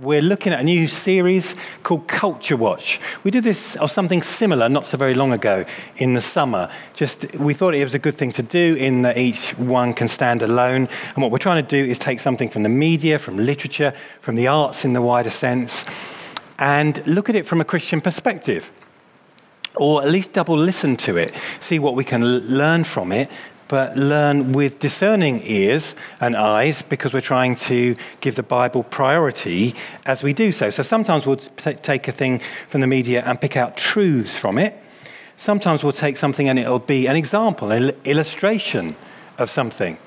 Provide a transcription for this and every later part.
we're looking at a new series called Culture Watch. We did this or something similar not so very long ago in the summer. Just we thought it was a good thing to do in that each one can stand alone. And what we're trying to do is take something from the media, from literature, from the arts in the wider sense, and look at it from a Christian perspective. Or at least double listen to it, see what we can learn from it, but learn with discerning ears and eyes because we're trying to give the Bible priority as we do so. So sometimes we'll t- take a thing from the media and pick out truths from it. Sometimes we'll take something and it'll be an example, an illustration of something.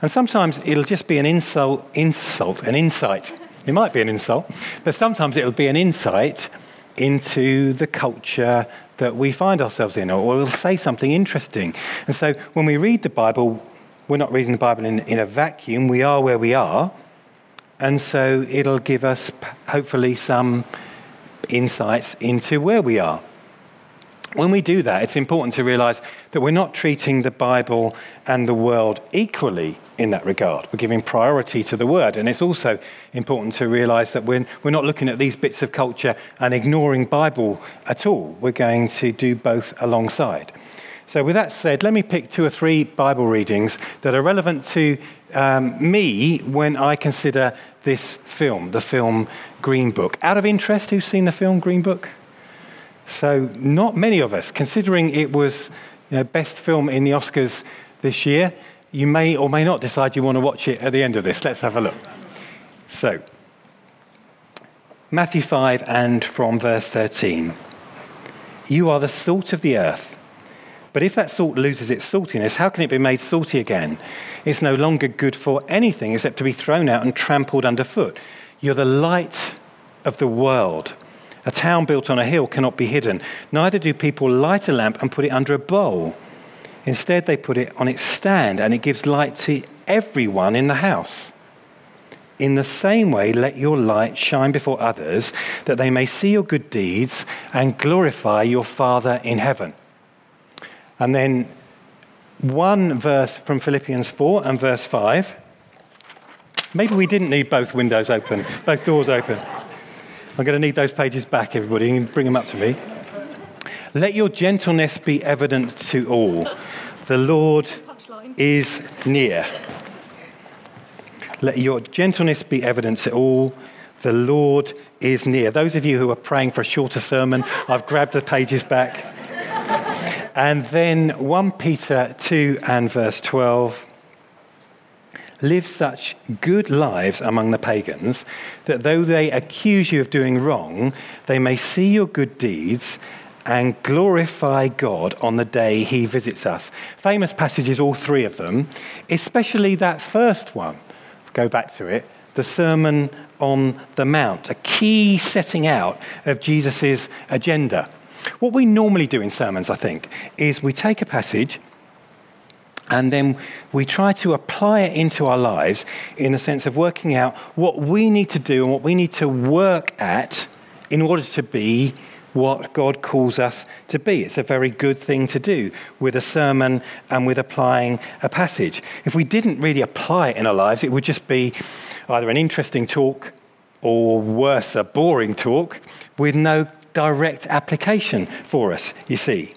And sometimes it'll just be an insult, insult, an insight. It might be an insult, but sometimes it'll be an insight into the culture that we find ourselves in, or will say something interesting. And so when we read the Bible, we're not reading the Bible in, in a vacuum, we are where we are. And so it'll give us hopefully some insights into where we are. When we do that, it's important to realize that we're not treating the Bible and the world equally in that regard. We're giving priority to the word. And it's also important to realize that we're, we're not looking at these bits of culture and ignoring Bible at all. We're going to do both alongside. So, with that said, let me pick two or three Bible readings that are relevant to um, me when I consider this film, the film Green Book. Out of interest, who's seen the film Green Book? So, not many of us, considering it was you know, best film in the Oscars this year, you may or may not decide you want to watch it at the end of this. Let's have a look. So, Matthew 5 and from verse 13. You are the salt of the earth. But if that salt loses its saltiness, how can it be made salty again? It's no longer good for anything except to be thrown out and trampled underfoot. You're the light of the world. A town built on a hill cannot be hidden. Neither do people light a lamp and put it under a bowl. Instead, they put it on its stand and it gives light to everyone in the house. In the same way, let your light shine before others that they may see your good deeds and glorify your Father in heaven. And then one verse from Philippians 4 and verse 5. Maybe we didn't need both windows open, both doors open. I'm going to need those pages back, everybody. Can bring them up to me. Let your gentleness be evident to all. The Lord is near. Let your gentleness be evident to all. The Lord is near. Those of you who are praying for a shorter sermon, I've grabbed the pages back. And then 1 Peter 2 and verse 12 live such good lives among the pagans that though they accuse you of doing wrong, they may see your good deeds and glorify God on the day he visits us. Famous passages, all three of them, especially that first one. Go back to it the Sermon on the Mount, a key setting out of Jesus' agenda. What we normally do in sermons, I think, is we take a passage and then we try to apply it into our lives in the sense of working out what we need to do and what we need to work at in order to be what God calls us to be. It's a very good thing to do with a sermon and with applying a passage. If we didn't really apply it in our lives, it would just be either an interesting talk or worse, a boring talk with no direct application for us, you see.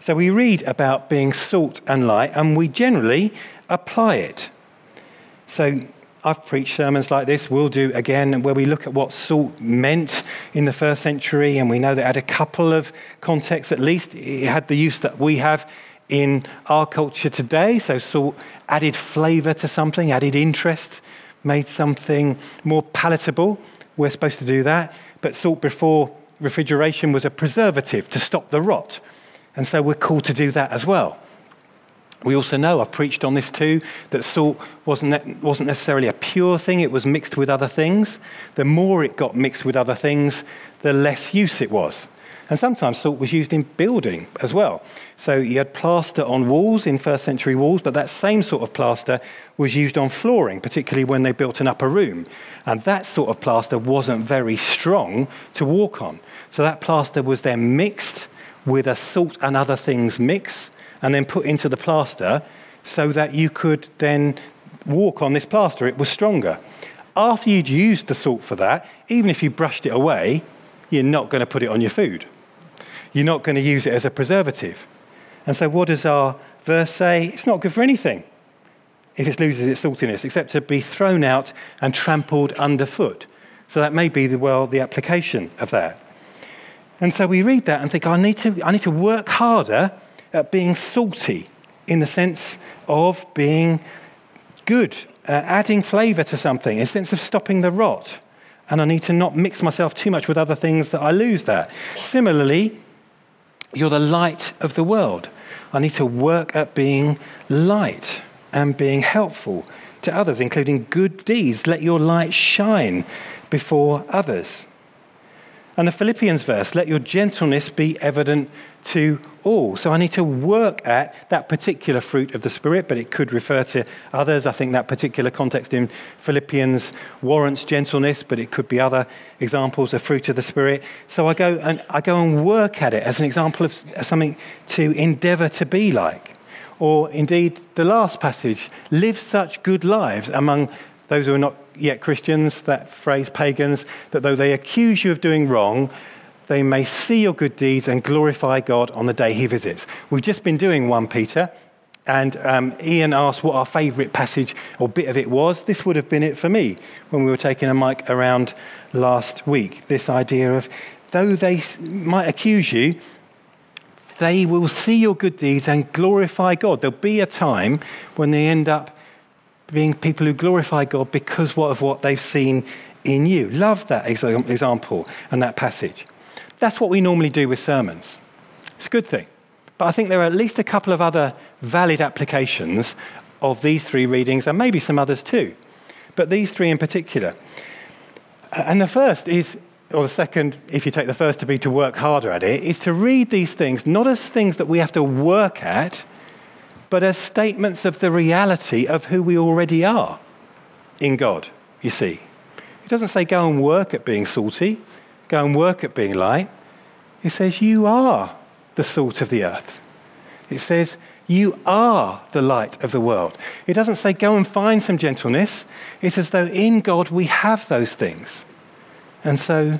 So we read about being salt and light, and we generally apply it. So I've preached sermons like this, we'll do again, where we look at what salt meant in the first century, and we know that had a couple of contexts at least. It had the use that we have in our culture today. So salt added flavour to something, added interest, made something more palatable. We're supposed to do that. But salt before refrigeration was a preservative to stop the rot. And so we're called to do that as well. We also know, I've preached on this too, that salt wasn't, wasn't necessarily a pure thing, it was mixed with other things. The more it got mixed with other things, the less use it was. And sometimes salt was used in building as well. So you had plaster on walls in first century walls, but that same sort of plaster was used on flooring, particularly when they built an upper room. And that sort of plaster wasn't very strong to walk on. So that plaster was then mixed with a salt and other things mix and then put into the plaster so that you could then walk on this plaster. It was stronger. after you'd used the salt for that, even if you brushed it away, you're not going to put it on your food. You're not going to use it as a preservative. And so, what does our verse say? It's not good for anything if it loses its saltiness, except to be thrown out and trampled underfoot. So, that may be the, well the application of that. And so we read that and think, I need to, I need to work harder at being salty in the sense of being good, uh, adding flavour to something, in the sense of stopping the rot. And I need to not mix myself too much with other things that I lose that. Similarly, you're the light of the world. I need to work at being light and being helpful to others, including good deeds. Let your light shine before others. And the Philippians verse, let your gentleness be evident to all. So I need to work at that particular fruit of the Spirit, but it could refer to others. I think that particular context in Philippians warrants gentleness, but it could be other examples of fruit of the Spirit. So I go and, I go and work at it as an example of something to endeavor to be like. Or indeed, the last passage, live such good lives among those who are not yet Christians, that phrase pagans, that though they accuse you of doing wrong, they may see your good deeds and glorify God on the day he visits. We've just been doing 1 Peter, and um, Ian asked what our favourite passage or bit of it was. This would have been it for me when we were taking a mic around last week. This idea of though they might accuse you, they will see your good deeds and glorify God. There'll be a time when they end up being people who glorify God because of what they've seen in you. Love that example and that passage. That's what we normally do with sermons. It's a good thing. But I think there are at least a couple of other valid applications of these three readings, and maybe some others too. But these three in particular. And the first is, or the second, if you take the first to be to work harder at it, is to read these things not as things that we have to work at, but as statements of the reality of who we already are in God, you see. He doesn't say go and work at being salty, go and work at being light. He says you are the salt of the earth. It says you are the light of the world. It doesn't say go and find some gentleness. It's as though in God we have those things. And so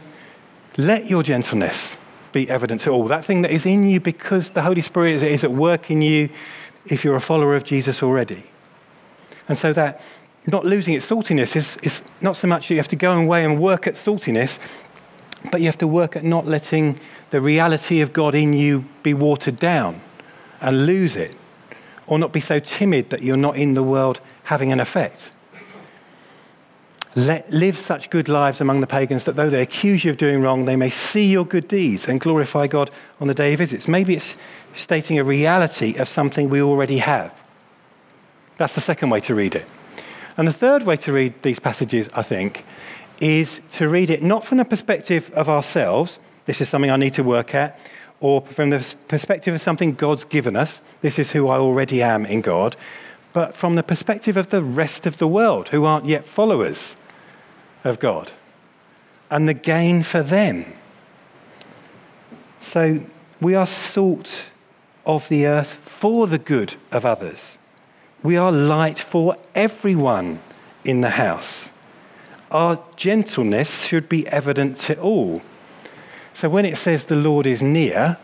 let your gentleness be evident to all. That thing that is in you because the Holy Spirit is at work in you if you're a follower of Jesus already. And so that not losing its saltiness is, is not so much you have to go away and work at saltiness, but you have to work at not letting the reality of God in you be watered down and lose it, or not be so timid that you're not in the world having an effect. Let, live such good lives among the pagans that though they accuse you of doing wrong, they may see your good deeds and glorify God on the day he visits. Maybe it's stating a reality of something we already have. That's the second way to read it. And the third way to read these passages, I think, is to read it not from the perspective of ourselves, this is something I need to work at, or from the perspective of something God's given us, this is who I already am in God, but from the perspective of the rest of the world who aren't yet followers of God and the gain for them. So we are salt of the earth for the good of others. We are light for everyone in the house. Our gentleness should be evident to all. So when it says the Lord is near,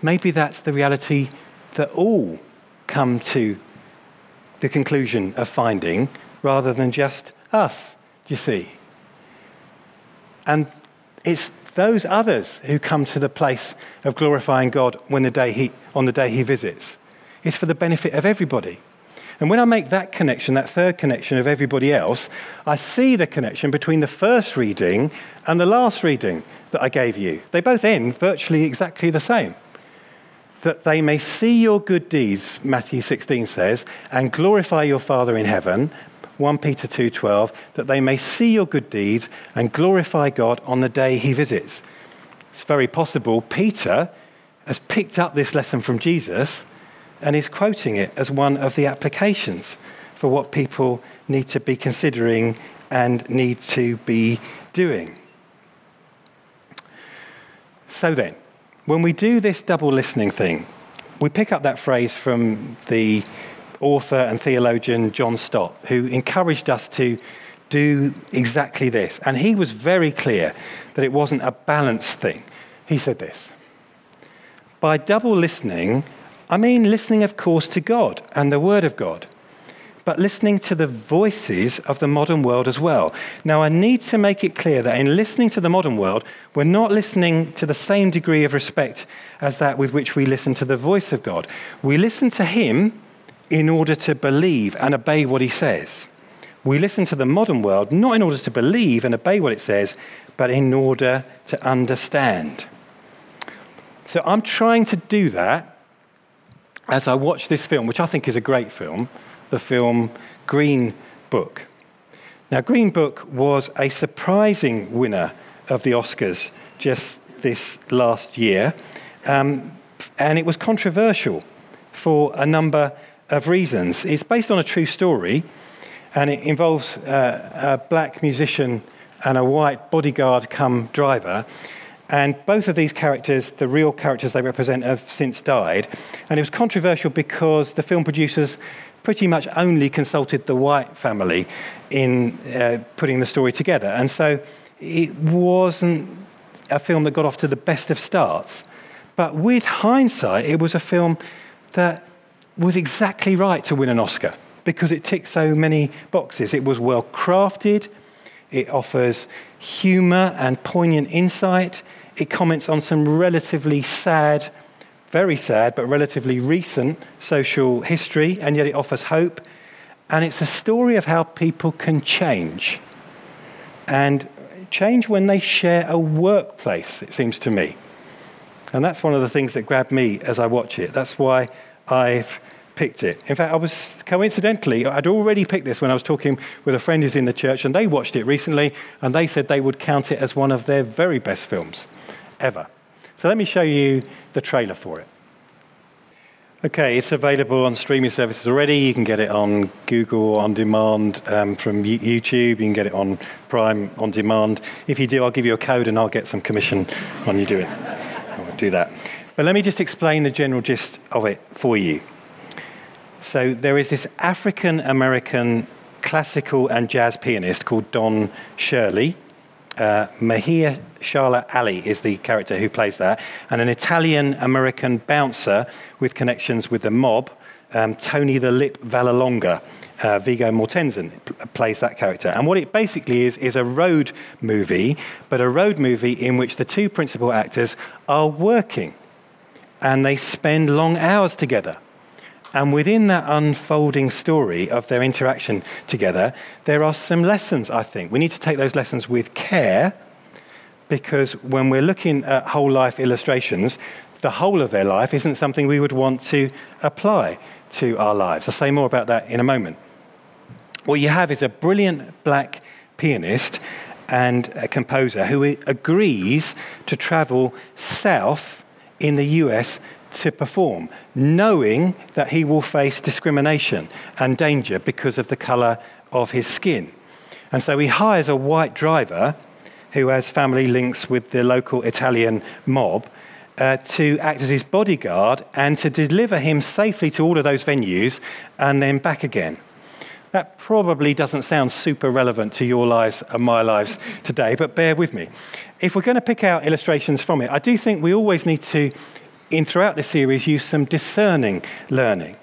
maybe that's the reality that all come to the conclusion of finding rather than just us, do you see? And it's those others who come to the place of glorifying God when the day he, on the day he visits. It's for the benefit of everybody. And when I make that connection, that third connection of everybody else, I see the connection between the first reading and the last reading that I gave you. They both end virtually exactly the same. That they may see your good deeds, Matthew 16 says, and glorify your Father in heaven, 1 Peter 2:12 that they may see your good deeds and glorify God on the day he visits. It's very possible Peter has picked up this lesson from Jesus and is quoting it as one of the applications for what people need to be considering and need to be doing. So then, when we do this double listening thing, we pick up that phrase from the author and theologian John Stott, who encouraged us to do exactly this. And he was very clear that it wasn't a balanced thing. He said this By double listening, I mean listening, of course, to God and the Word of God, but listening to the voices of the modern world as well. Now, I need to make it clear that in listening to the modern world, we're not listening to the same degree of respect as that with which we listen to the voice of God. We listen to Him in order to believe and obey what He says. We listen to the modern world not in order to believe and obey what it says, but in order to understand. So I'm trying to do that as I watch this film, which I think is a great film, the film Green Book. Now, Green Book was a surprising winner of the Oscars just this last year, um, and it was controversial for a number of reasons. It's based on a true story, and it involves uh, a black musician and a white bodyguard come driver and both of these characters, the real characters they represent, have since died. And it was controversial because the film producers pretty much only consulted the White family in uh, putting the story together. And so it wasn't a film that got off to the best of starts. But with hindsight, it was a film that was exactly right to win an Oscar because it ticked so many boxes. It was well crafted, it offers humour and poignant insight. It comments on some relatively sad, very sad, but relatively recent social history, and yet it offers hope. And it's a story of how people can change. And change when they share a workplace, it seems to me. And that's one of the things that grabbed me as I watch it. That's why I've picked it. In fact, I was coincidentally, I'd already picked this when I was talking with a friend who's in the church, and they watched it recently, and they said they would count it as one of their very best films ever. So let me show you the trailer for it. Okay, it's available on streaming services already. You can get it on Google on demand um, from YouTube. You can get it on Prime on demand. If you do, I'll give you a code and I'll get some commission on you do it. I'll do that. But let me just explain the general gist of it for you. So there is this African American classical and jazz pianist called Don Shirley. Uh, Mahir Shala Ali is the character who plays that, and an Italian American bouncer with connections with the mob, um, Tony the Lip Vallelonga. Uh, Viggo Mortensen plays that character. And what it basically is, is a road movie, but a road movie in which the two principal actors are working and they spend long hours together. And within that unfolding story of their interaction together, there are some lessons, I think. We need to take those lessons with care because when we're looking at whole life illustrations, the whole of their life isn't something we would want to apply to our lives. I'll say more about that in a moment. What you have is a brilliant black pianist and a composer who agrees to travel south in the US to perform, knowing that he will face discrimination and danger because of the colour of his skin. And so he hires a white driver who has family links with the local Italian mob uh, to act as his bodyguard and to deliver him safely to all of those venues and then back again. That probably doesn't sound super relevant to your lives and my lives today, but bear with me. If we're going to pick out illustrations from it, I do think we always need to in throughout this series, use some discerning learning.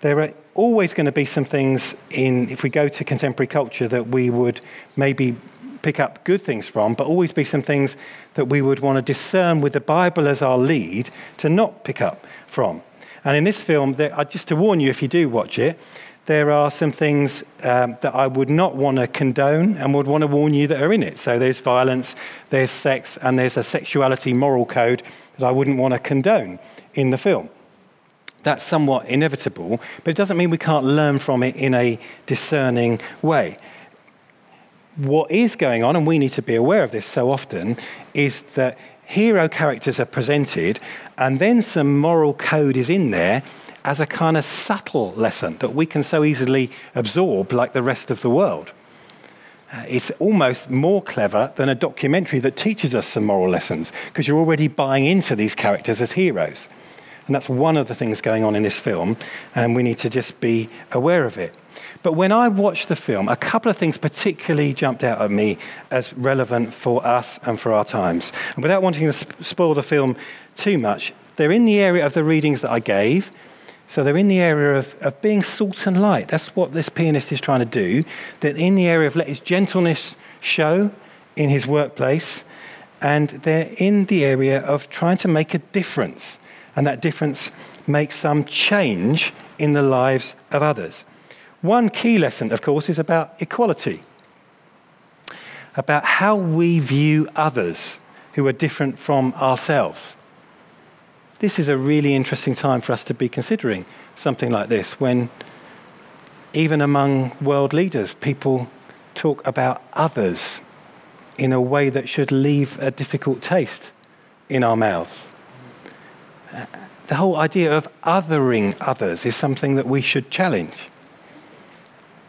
There are always going to be some things in, if we go to contemporary culture, that we would maybe pick up good things from, but always be some things that we would want to discern with the Bible as our lead to not pick up from. And in this film, there, just to warn you if you do watch it, there are some things um, that I would not want to condone and would want to warn you that are in it. So there's violence, there's sex, and there's a sexuality moral code that I wouldn't want to condone in the film. That's somewhat inevitable, but it doesn't mean we can't learn from it in a discerning way. What is going on, and we need to be aware of this so often, is that hero characters are presented, and then some moral code is in there as a kind of subtle lesson that we can so easily absorb like the rest of the world. Uh, it's almost more clever than a documentary that teaches us some moral lessons because you're already buying into these characters as heroes. And that's one of the things going on in this film, and we need to just be aware of it. But when I watched the film, a couple of things particularly jumped out at me as relevant for us and for our times. And without wanting to spoil the film too much, they're in the area of the readings that I gave. So they're in the area of, of being salt and light. That's what this pianist is trying to do. They're in the area of let his gentleness show in his workplace. And they're in the area of trying to make a difference. And that difference makes some change in the lives of others. One key lesson, of course, is about equality, about how we view others who are different from ourselves. This is a really interesting time for us to be considering something like this when, even among world leaders, people talk about others in a way that should leave a difficult taste in our mouths. Uh, the whole idea of othering others is something that we should challenge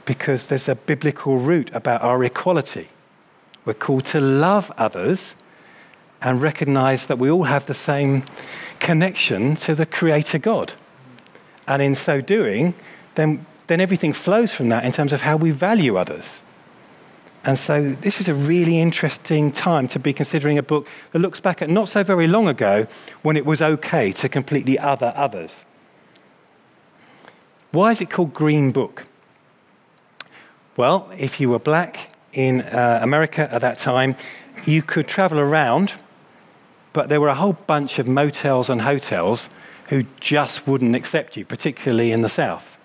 because there's a biblical root about our equality. We're called to love others and recognize that we all have the same connection to the Creator God. And in so doing, then, then everything flows from that in terms of how we value others. And so this is a really interesting time to be considering a book that looks back at not so very long ago when it was okay to completely other others. Why is it called Green Book? Well, if you were black in uh, America at that time, you could travel around, but there were a whole bunch of motels and hotels who just wouldn't accept you, particularly in the South.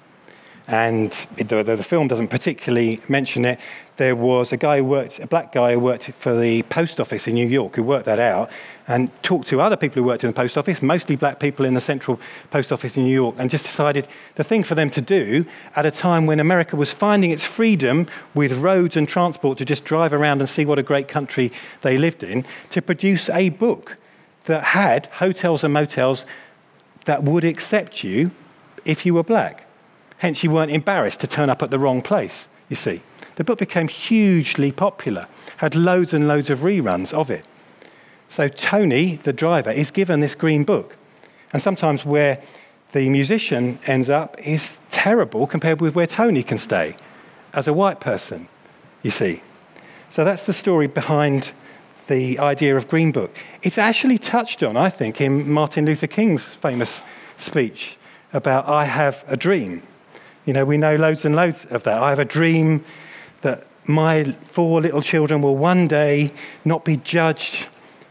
And though the film doesn't particularly mention it, there was a guy who worked, a black guy who worked for the post office in New York who worked that out and talked to other people who worked in the post office, mostly black people in the central post office in New York, and just decided the thing for them to do at a time when America was finding its freedom with roads and transport to just drive around and see what a great country they lived in, to produce a book that had hotels and motels that would accept you if you were black. Hence, you weren't embarrassed to turn up at the wrong place, you see. The book became hugely popular, had loads and loads of reruns of it. So Tony, the driver, is given this green book. And sometimes where the musician ends up is terrible compared with where Tony can stay as a white person, you see. So that's the story behind the idea of Green Book. It's actually touched on, I think, in Martin Luther King's famous speech about I have a dream. You know, we know loads and loads of that. I have a dream that my four little children will one day not be judged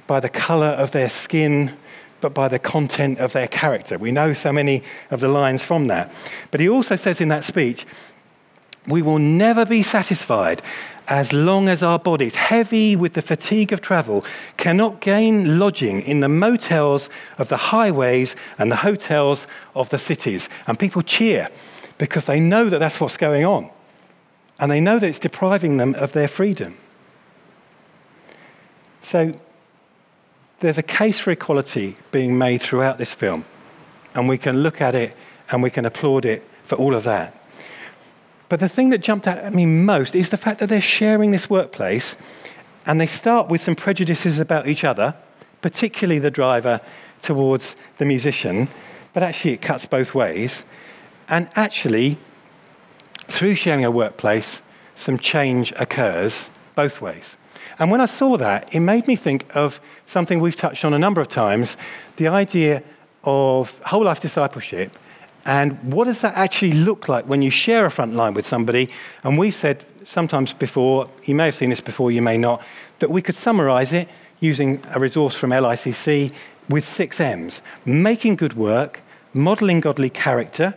by the color of their skin, but by the content of their character. We know so many of the lines from that. But he also says in that speech, we will never be satisfied as long as our bodies, heavy with the fatigue of travel, cannot gain lodging in the motels of the highways and the hotels of the cities. And people cheer because they know that that's what's going on. And they know that it's depriving them of their freedom. So there's a case for equality being made throughout this film. And we can look at it and we can applaud it for all of that. But the thing that jumped out at me most is the fact that they're sharing this workplace and they start with some prejudices about each other, particularly the driver towards the musician, but actually it cuts both ways. And actually, through sharing a workplace, some change occurs both ways. And when I saw that, it made me think of something we've touched on a number of times the idea of whole life discipleship. And what does that actually look like when you share a front line with somebody? And we said sometimes before, you may have seen this before, you may not, that we could summarize it using a resource from LICC with six M's making good work, modeling godly character,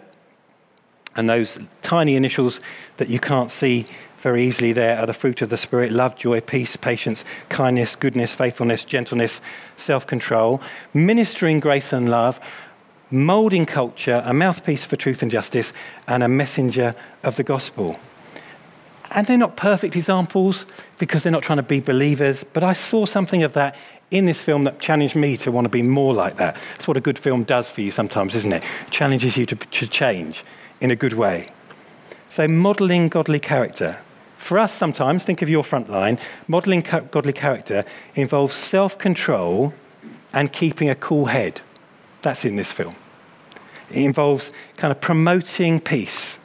and those tiny initials that you can't see very easily there are the fruit of the Spirit love, joy, peace, patience, kindness, goodness, faithfulness, gentleness, self control, ministering grace and love, molding culture, a mouthpiece for truth and justice, and a messenger of the gospel. And they're not perfect examples because they're not trying to be believers, but I saw something of that in this film that challenged me to want to be more like that. That's what a good film does for you sometimes, isn't it? it challenges you to, to change in a good way. So, modeling godly character. For us, sometimes, think of your front line, modeling godly character involves self control and keeping a cool head. That's in this film. It involves kind of promoting peace.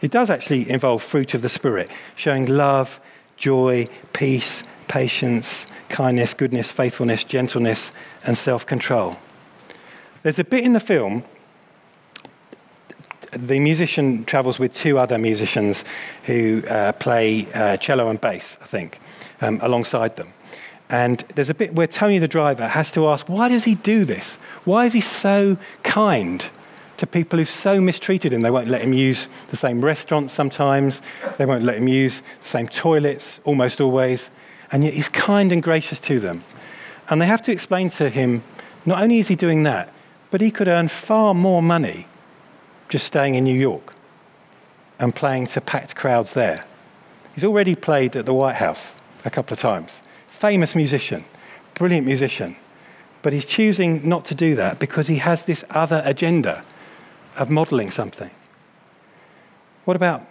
It does actually involve fruit of the Spirit, showing love, joy, peace, patience, kindness, goodness, faithfulness, gentleness, and self control. There's a bit in the film, the musician travels with two other musicians who uh, play uh, cello and bass, I think, um, alongside them. And there's a bit where Tony, the driver, has to ask, why does he do this? Why is he so kind to people who've so mistreated him? They won't let him use the same restaurants sometimes, they won't let him use the same toilets almost always. And yet he's kind and gracious to them. And they have to explain to him not only is he doing that, but he could earn far more money just staying in New York and playing to packed crowds there. He's already played at the White House a couple of times famous musician, brilliant musician. But he's choosing not to do that because he has this other agenda of modeling something. What about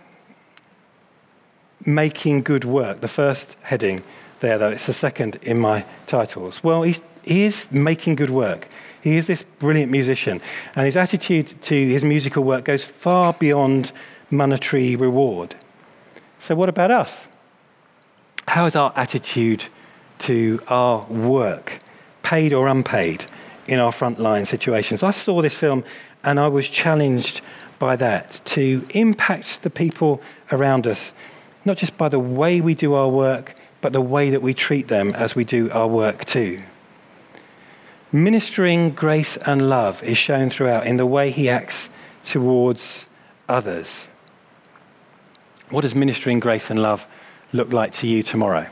making good work? The first heading there, though, it's the second in my titles. Well, he is making good work. He is this brilliant musician, and his attitude to his musical work goes far beyond monetary reward. So, what about us? How is our attitude to our work, paid or unpaid, in our frontline situations. I saw this film and I was challenged by that to impact the people around us, not just by the way we do our work, but the way that we treat them as we do our work too. Ministering grace and love is shown throughout in the way he acts towards others. What does ministering grace and love look like to you tomorrow?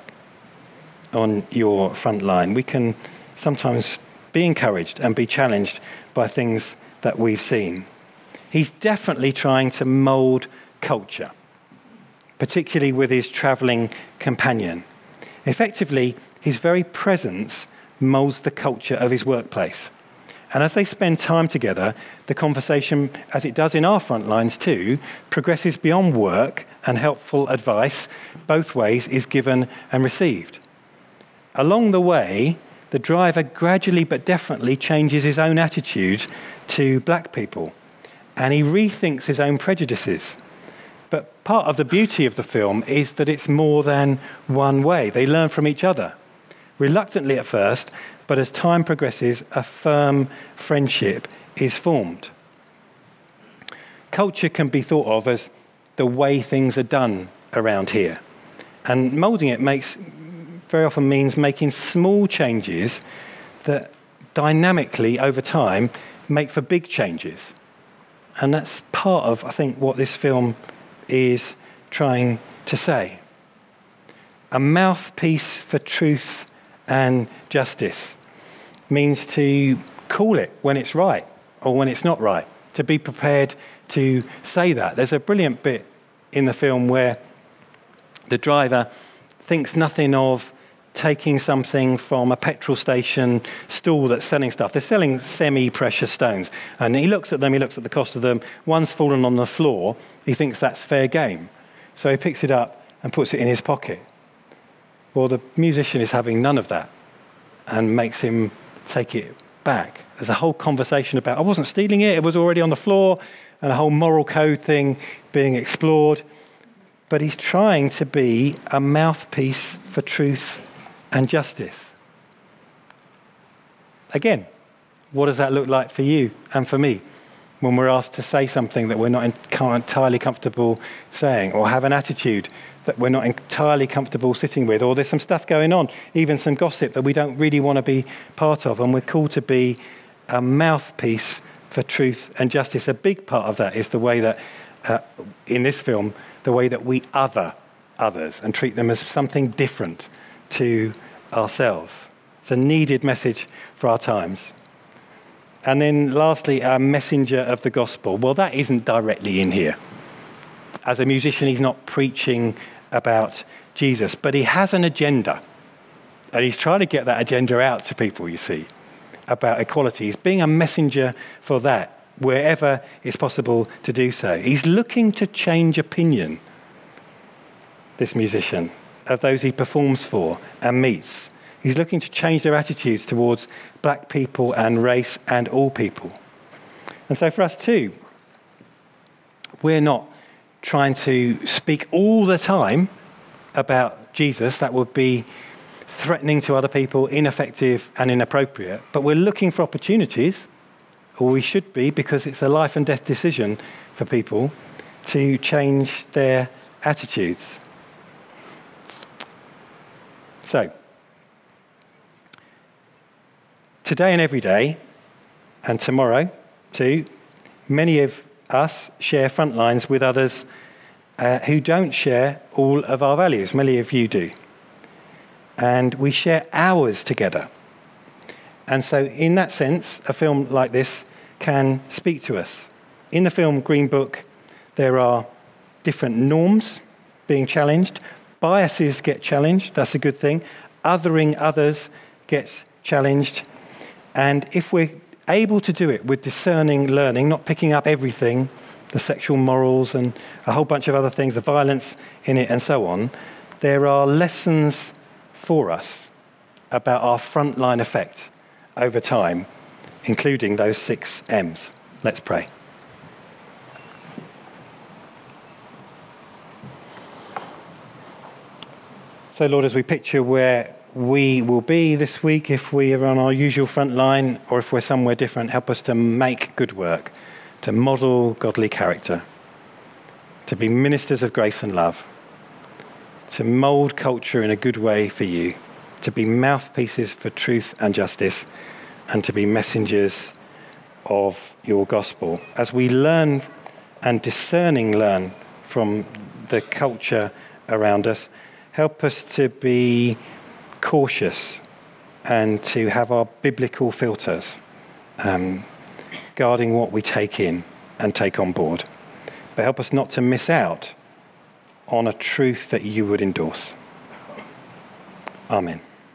on your front line. We can sometimes be encouraged and be challenged by things that we've seen. He's definitely trying to mold culture, particularly with his traveling companion. Effectively, his very presence molds the culture of his workplace. And as they spend time together, the conversation, as it does in our front lines too, progresses beyond work and helpful advice. Both ways is given and received. Along the way, the driver gradually but definitely changes his own attitude to black people and he rethinks his own prejudices. But part of the beauty of the film is that it's more than one way. They learn from each other. Reluctantly at first, but as time progresses, a firm friendship is formed. Culture can be thought of as the way things are done around here. And moulding it makes very often means making small changes that dynamically over time make for big changes. And that's part of, I think, what this film is trying to say. A mouthpiece for truth and justice means to call it when it's right or when it's not right, to be prepared to say that. There's a brilliant bit in the film where the driver thinks nothing of taking something from a petrol station stall that's selling stuff. They're selling semi precious stones. And he looks at them, he looks at the cost of them. One's fallen on the floor. He thinks that's fair game. So he picks it up and puts it in his pocket. Well, the musician is having none of that and makes him take it back. There's a whole conversation about, I wasn't stealing it, it was already on the floor, and a whole moral code thing being explored. But he's trying to be a mouthpiece for truth and justice. Again, what does that look like for you and for me when we're asked to say something that we're not entirely comfortable saying or have an attitude that we're not entirely comfortable sitting with, or there's some stuff going on, even some gossip that we don't really want to be part of, and we're called to be a mouthpiece for truth and justice. A big part of that is the way that, uh, in this film, the way that we other others and treat them as something different to ourselves. It's a needed message for our times. And then, lastly, a messenger of the gospel. Well, that isn't directly in here. As a musician, he's not preaching about Jesus, but he has an agenda. And he's trying to get that agenda out to people, you see, about equality. He's being a messenger for that wherever it's possible to do so. He's looking to change opinion, this musician of those he performs for and meets. He's looking to change their attitudes towards black people and race and all people. And so for us too, we're not trying to speak all the time about Jesus. That would be threatening to other people, ineffective and inappropriate. But we're looking for opportunities, or we should be, because it's a life and death decision for people to change their attitudes. So, today and every day, and tomorrow too, many of us share front lines with others uh, who don't share all of our values. Many of you do. And we share hours together. And so, in that sense, a film like this can speak to us. In the film Green Book, there are different norms being challenged, biases get challenged, that's a good thing, othering others gets challenged. And if we're able to do it with discerning learning, not picking up everything, the sexual morals and a whole bunch of other things, the violence in it, and so on, there are lessons for us about our frontline effect over time, including those six M's. Let's pray. So, Lord, as we picture where we will be this week if we are on our usual front line or if we're somewhere different. Help us to make good work, to model godly character, to be ministers of grace and love, to mould culture in a good way for you, to be mouthpieces for truth and justice, and to be messengers of your gospel. As we learn and discerning learn from the culture around us, help us to be cautious and to have our biblical filters um, guarding what we take in and take on board. But help us not to miss out on a truth that you would endorse. Amen.